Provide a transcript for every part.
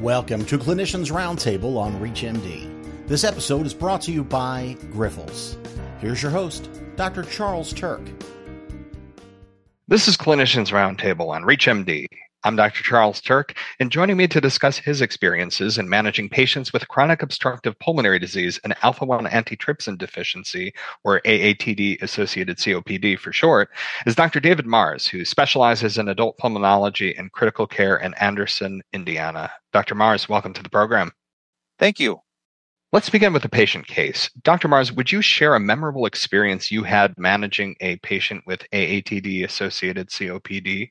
Welcome to Clinicians Roundtable on ReachMD. This episode is brought to you by Grifols. Here's your host, Dr. Charles Turck. This is Clinicians Roundtable on ReachMD. I'm Dr. Charles Turck, and joining me to discuss his experiences in managing patients with chronic obstructive pulmonary disease and alpha 1 antitrypsin deficiency, or AATD associated COPD for short, is Dr. David Mares, who specializes in adult pulmonology and critical care in Anderson, Indiana. Dr. Mares, welcome to the program. Thank you. Let's begin with the patient case. Dr. Mares, would you share a memorable experience you had managing a patient with AATD associated COPD?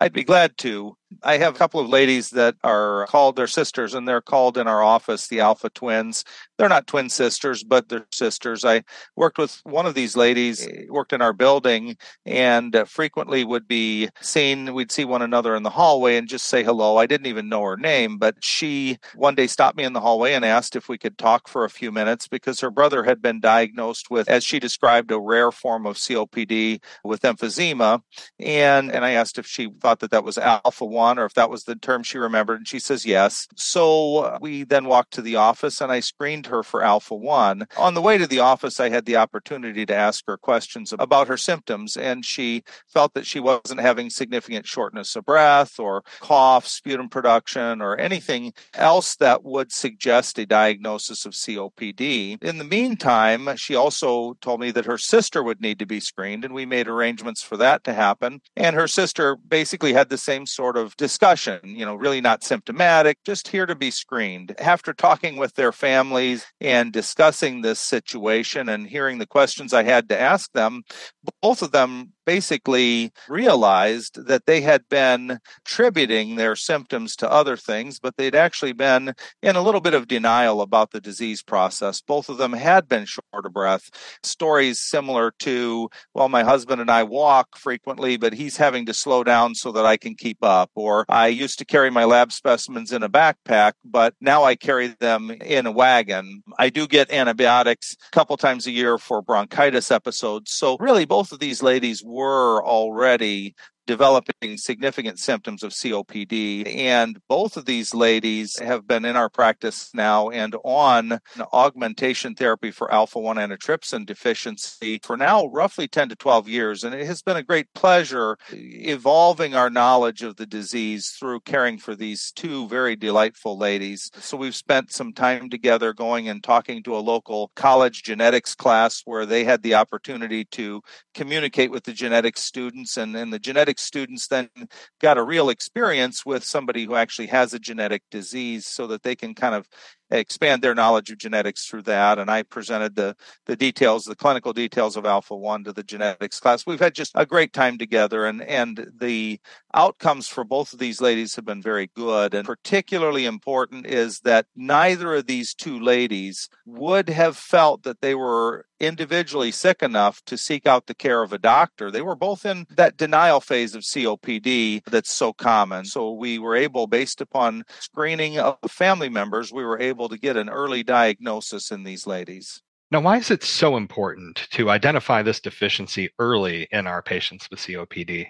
I'd be glad to. I have a couple of ladies that are called their sisters, and they're called in our office the Alpha Twins. They're not twin sisters, but they're sisters. I worked with one of these ladies, eh, worked in our building, and uh, frequently would be seen. We'd see one another in the hallway and just say hello. I didn't even know her name, but she one day stopped me in the hallway and asked if we could talk for a few minutes because her brother had been diagnosed with, as she described, a rare form of COPD with emphysema. And, and I asked if she thought that that was alpha 1 or if that was the term she remembered. And she says yes. So uh, we then walked to the office and I screened her for alpha 1. On the way to the office, I had the opportunity to ask her questions about her symptoms. And she felt that she wasn't having significant shortness of breath or cough, sputum production, or anything else that would suggest a diagnosis of COPD. In the meantime, she also told me that her sister would need to be screened, and we made arrangements for that to happen. And her sister basically had the same sort of discussion, you know, really not symptomatic, just here to be screened. After talking with their families and discussing this situation and hearing the questions I had to ask them, both of them basically realized that they had been attributing their symptoms to other things, but they'd actually been in a little bit of denial about the disease process. Both of them had been short of breath. Stories similar to, well, my husband and I walk frequently, but he's having to slow down so that I can keep up. Or I used to carry my lab specimens in a backpack, but now I carry them in a wagon. I do get antibiotics a couple times a year for bronchitis episodes. So really both of these ladies were already developing significant symptoms of COPD. And both of these ladies have been in our practice now and on augmentation therapy for alpha 1 antitrypsin deficiency for now roughly 10 to 12 years. And it has been a great pleasure evolving our knowledge of the disease through caring for these two very delightful ladies. So we've spent some time together going and talking to a local college genetics class where they had the opportunity to communicate with the genetics students and, and the genetics students then got a real experience with somebody who actually has a genetic disease so that they can kind of expand their knowledge of genetics through that. And I presented the, the details, the clinical details of Alpha 1 to the genetics class. We've had just a great time together, and, and the outcomes for both of these ladies have been very good. And particularly important is that neither of these two ladies would have felt that they were individually sick enough to seek out the care of a doctor. They were both in that denial phase of COPD that's so common. So we were able, based upon screening of family members, we were able able to get an early diagnosis in these ladies. Now, why is it so important to identify this deficiency early in our patients with COPD?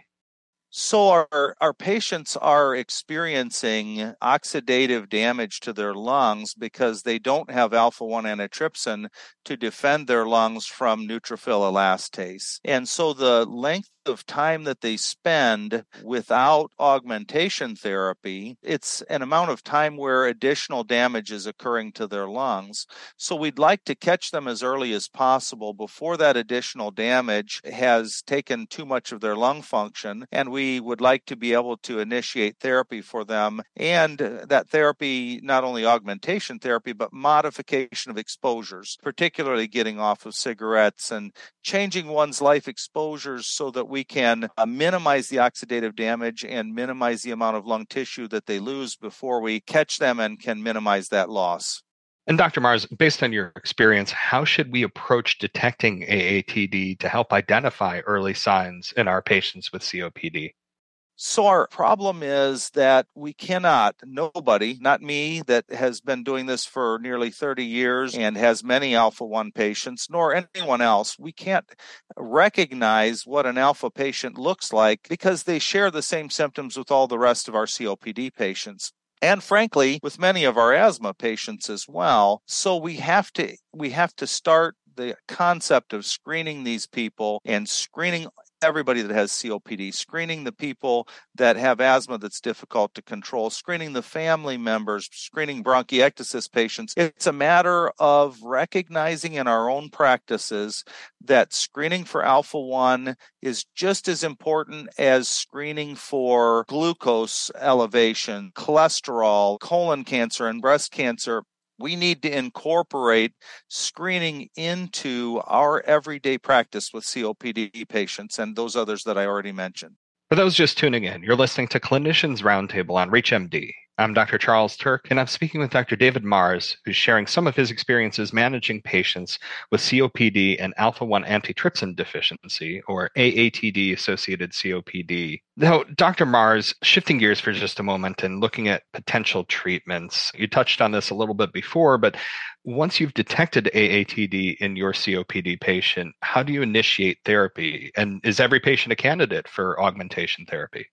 So our our patients are experiencing oxidative damage to their lungs because they don't have alpha 1 antitrypsin to defend their lungs from neutrophil elastase. And so the length of time that they spend without augmentation therapy, it's an amount of time where additional damage is occurring to their lungs. So we'd like to catch them as early as possible before that additional damage has taken too much of their lung function. And we would like to be able to initiate therapy for them. And that therapy, not only augmentation therapy, but modification of exposures, particularly getting off of cigarettes and changing one's life exposures so that we we can uh, minimize the oxidative damage and minimize the amount of lung tissue that they lose before we catch them and can minimize that loss. And Dr. Mares, based on your experience, how should we approach detecting AATD to help identify early signs in our patients with COPD? So our problem is that we cannot, nobody, not me that has been doing this for nearly 30 years and has many alpha 1 patients, nor anyone else, we can't recognize what an alpha patient looks like because they share the same symptoms with all the rest of our COPD patients. and frankly with many of our asthma patients as well so we have to we have to start the concept of screening these people and screening everybody that has COPD, screening the people that have asthma that's difficult to control, screening the family members, screening bronchiectasis patients. It's a matter of recognizing in our own practices that screening for alpha 1 is just as important as screening for glucose elevation, cholesterol, colon cancer, and breast cancer we need to incorporate screening into our everyday practice with COPD patients and those others that I already mentioned. For those just tuning in, you're listening to Clinicians Roundtable on ReachMD. I'm Dr. Charles Turck, and I'm speaking with Dr. David Mares, who's sharing some of his experiences managing patients with COPD and alpha 1 antitrypsin deficiency, or AATD associated COPD. Now, Dr. Mares, shifting gears for just a moment and looking at potential treatments, you touched on this a little bit before, but once you've detected AATD in your COPD patient, how do you initiate therapy? And is every patient a candidate for augmentation therapy?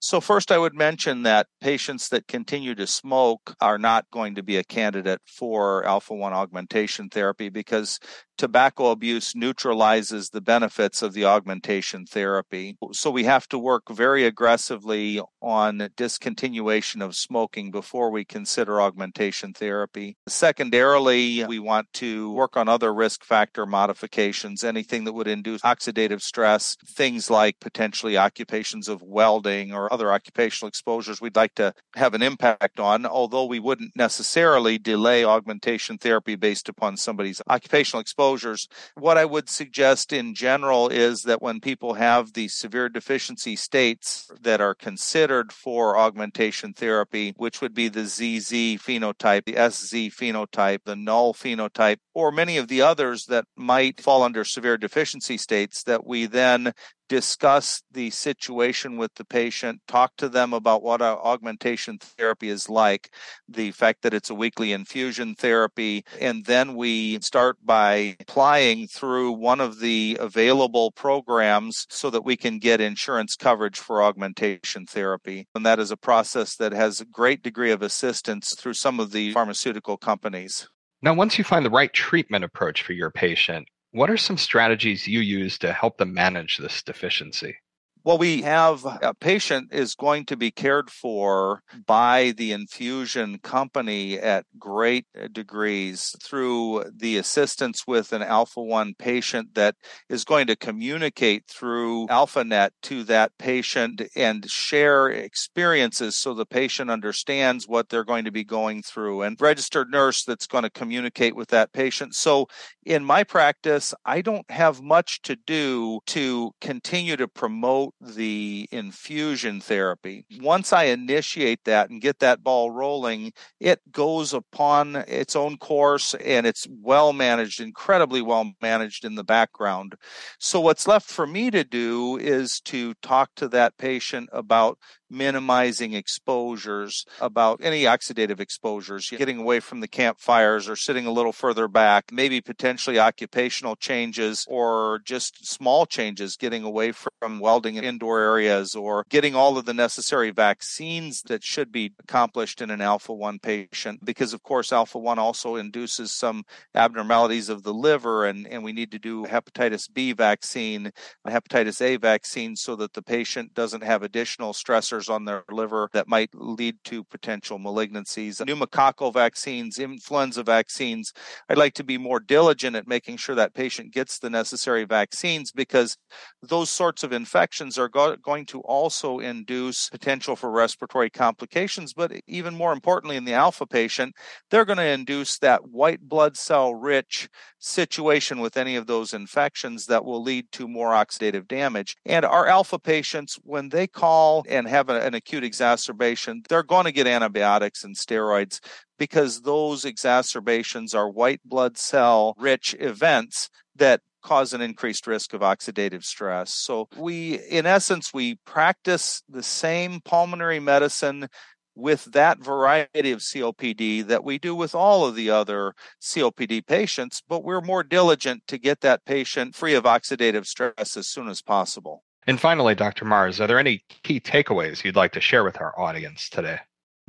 So, first, I would mention that patients that continue to smoke are not going to be a candidate for alpha 1 augmentation therapy because tobacco abuse neutralizes the benefits of the augmentation therapy. So we have to work very aggressively on discontinuation of smoking before we consider augmentation therapy. Secondarily, we want to work on other risk factor modifications, anything that would induce oxidative stress, things like potentially occupations of welding or other occupational exposures we'd like to have an impact on, although we wouldn't necessarily delay augmentation therapy based upon somebody's occupational exposures. What I would suggest in general is that when people have the severe deficiency states that are considered for augmentation therapy, which would be the ZZ phenotype, the SZ phenotype, the null phenotype, or many of the others that might fall under severe deficiency states, that we then discuss the situation with the patient, talk to them about what augmentation therapy is like, the fact that it's a weekly infusion therapy, and then we start by applying through one of the available programs so that we can get insurance coverage for augmentation therapy. And that is a process that has a great degree of assistance through some of the pharmaceutical companies. Now, once you find the right treatment approach for your patient, what are some strategies you use to help them manage this deficiency? Well, we have a patient is going to be cared for by the infusion company at great uh, degrees through the assistance with an Alpha 1 patient that is going to communicate through AlphaNet to that patient and share experiences so the patient understands what they're going to be going through and registered nurse that's going to communicate with that patient. So in my practice, I don't have much to do to continue to promote the infusion therapy. Once I initiate that and get that ball rolling, it goes upon its own course and it's well managed, incredibly well managed in the background. So, what's left for me to do is to talk to that patient about minimizing exposures, about any oxidative exposures, getting away from the campfires or sitting a little further back, maybe potentially occupational changes or just small changes, getting away from welding in indoor areas or getting all of the necessary vaccines that should be accomplished in an alpha 1 patient. Because, of course, alpha 1 also induces some abnormalities of the liver, and, and we need to do hepatitis B vaccine, a hepatitis A vaccine, so that the patient doesn't have additional stressors on their liver that might lead to potential malignancies. Pneumococcal vaccines, influenza vaccines. I'd like to be more diligent at making sure that patient gets the necessary vaccines because those sorts of infections are go- going to also induce potential for respiratory complications. But even more importantly, in the alpha patient, they're going to induce that white blood cell rich situation with any of those infections that will lead to more oxidative damage. And our alpha patients, when they call and have have a, an acute exacerbation, they're going to get antibiotics and steroids because those exacerbations are white blood cell rich events that cause an increased risk of oxidative stress. So we in essence we practice the same pulmonary medicine with that variety of COPD that we do with all of the other COPD patients, but we're more diligent to get that patient free of oxidative stress as soon as possible. And finally, Dr. Mares, are there any key takeaways you'd like to share with our audience today?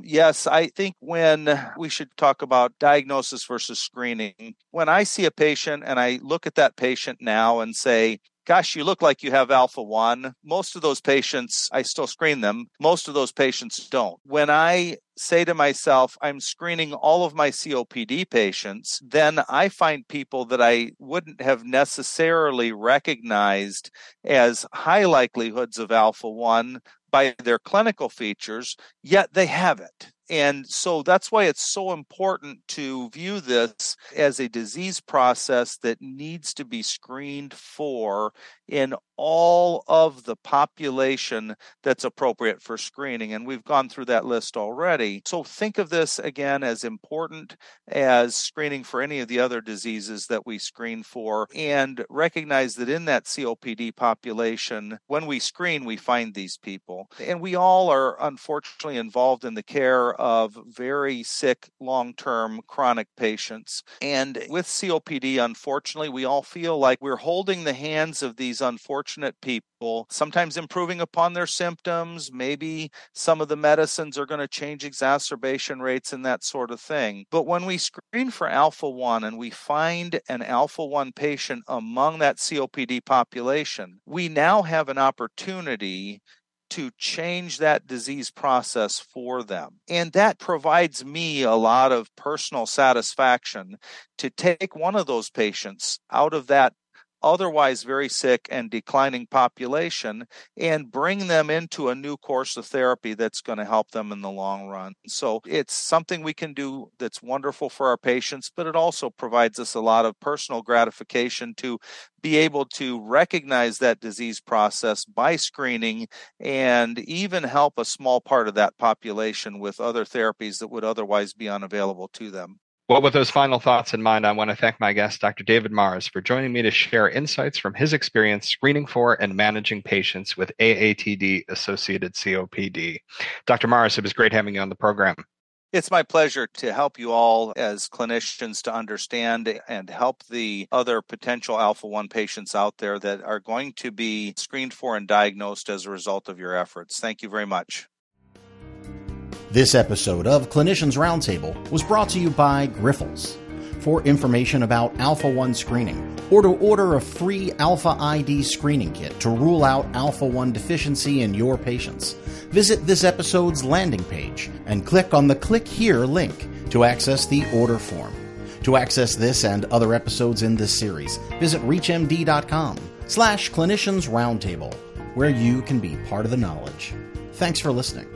Yes, I think when we should talk about diagnosis versus screening, when I see a patient and I look at that patient now and say, gosh, you look like you have alpha 1. Most of those patients, I still screen them. Most of those patients don't. When I say to myself, I'm screening all of my COPD patients, then I find people that I wouldn't have necessarily recognized as high likelihoods of alpha 1 by their clinical features, yet they have it. And so that's why it's so important to view this as a disease process that needs to be screened for in all of the population that's appropriate for screening. And we've gone through that list already. So think of this again as important as screening for any of the other diseases that we screen for. And recognize that in that COPD population, when we screen, we find these people. And we all are unfortunately involved in the care of very sick, long term chronic patients. And with COPD, unfortunately, we all feel like we're holding the hands of these unfortunate people, sometimes improving upon their symptoms. Maybe some of the medicines are going to change exacerbation rates and that sort of thing. But when we screen for alpha 1 and we find an alpha 1 patient among that COPD population, we now have an opportunity to change that disease process for them. And that provides me a lot of personal satisfaction to take one of those patients out of that otherwise very sick and declining population and bring them into a new course of therapy that's going to help them in the long run. So it's something we can do that's wonderful for our patients, but it also provides us a lot of personal gratification to be able to recognize that disease process by screening and even help a small part of that population with other therapies that would otherwise be unavailable to them. Well, with those final thoughts in mind, I want to thank my guest, Dr. David Mares, for joining me to share insights from his experience screening for and managing patients with AATD associated COPD. Dr. Mares, it was great having you on the program. It's my pleasure to help you all as clinicians to understand and help the other potential alpha 1 patients out there that are going to be screened for and diagnosed as a result of your efforts. Thank you very much. This episode of Clinicians Roundtable was brought to you by Grifols. For information about Alpha 1 screening, or to order a free Alpha ID screening kit to rule out Alpha 1 deficiency in your patients, visit this episode's landing page and click on the Click Here link to access the order form. To access this and other episodes in this series, visit reachmd.com slash clinicians roundtable, where you can be part of the knowledge. Thanks for listening.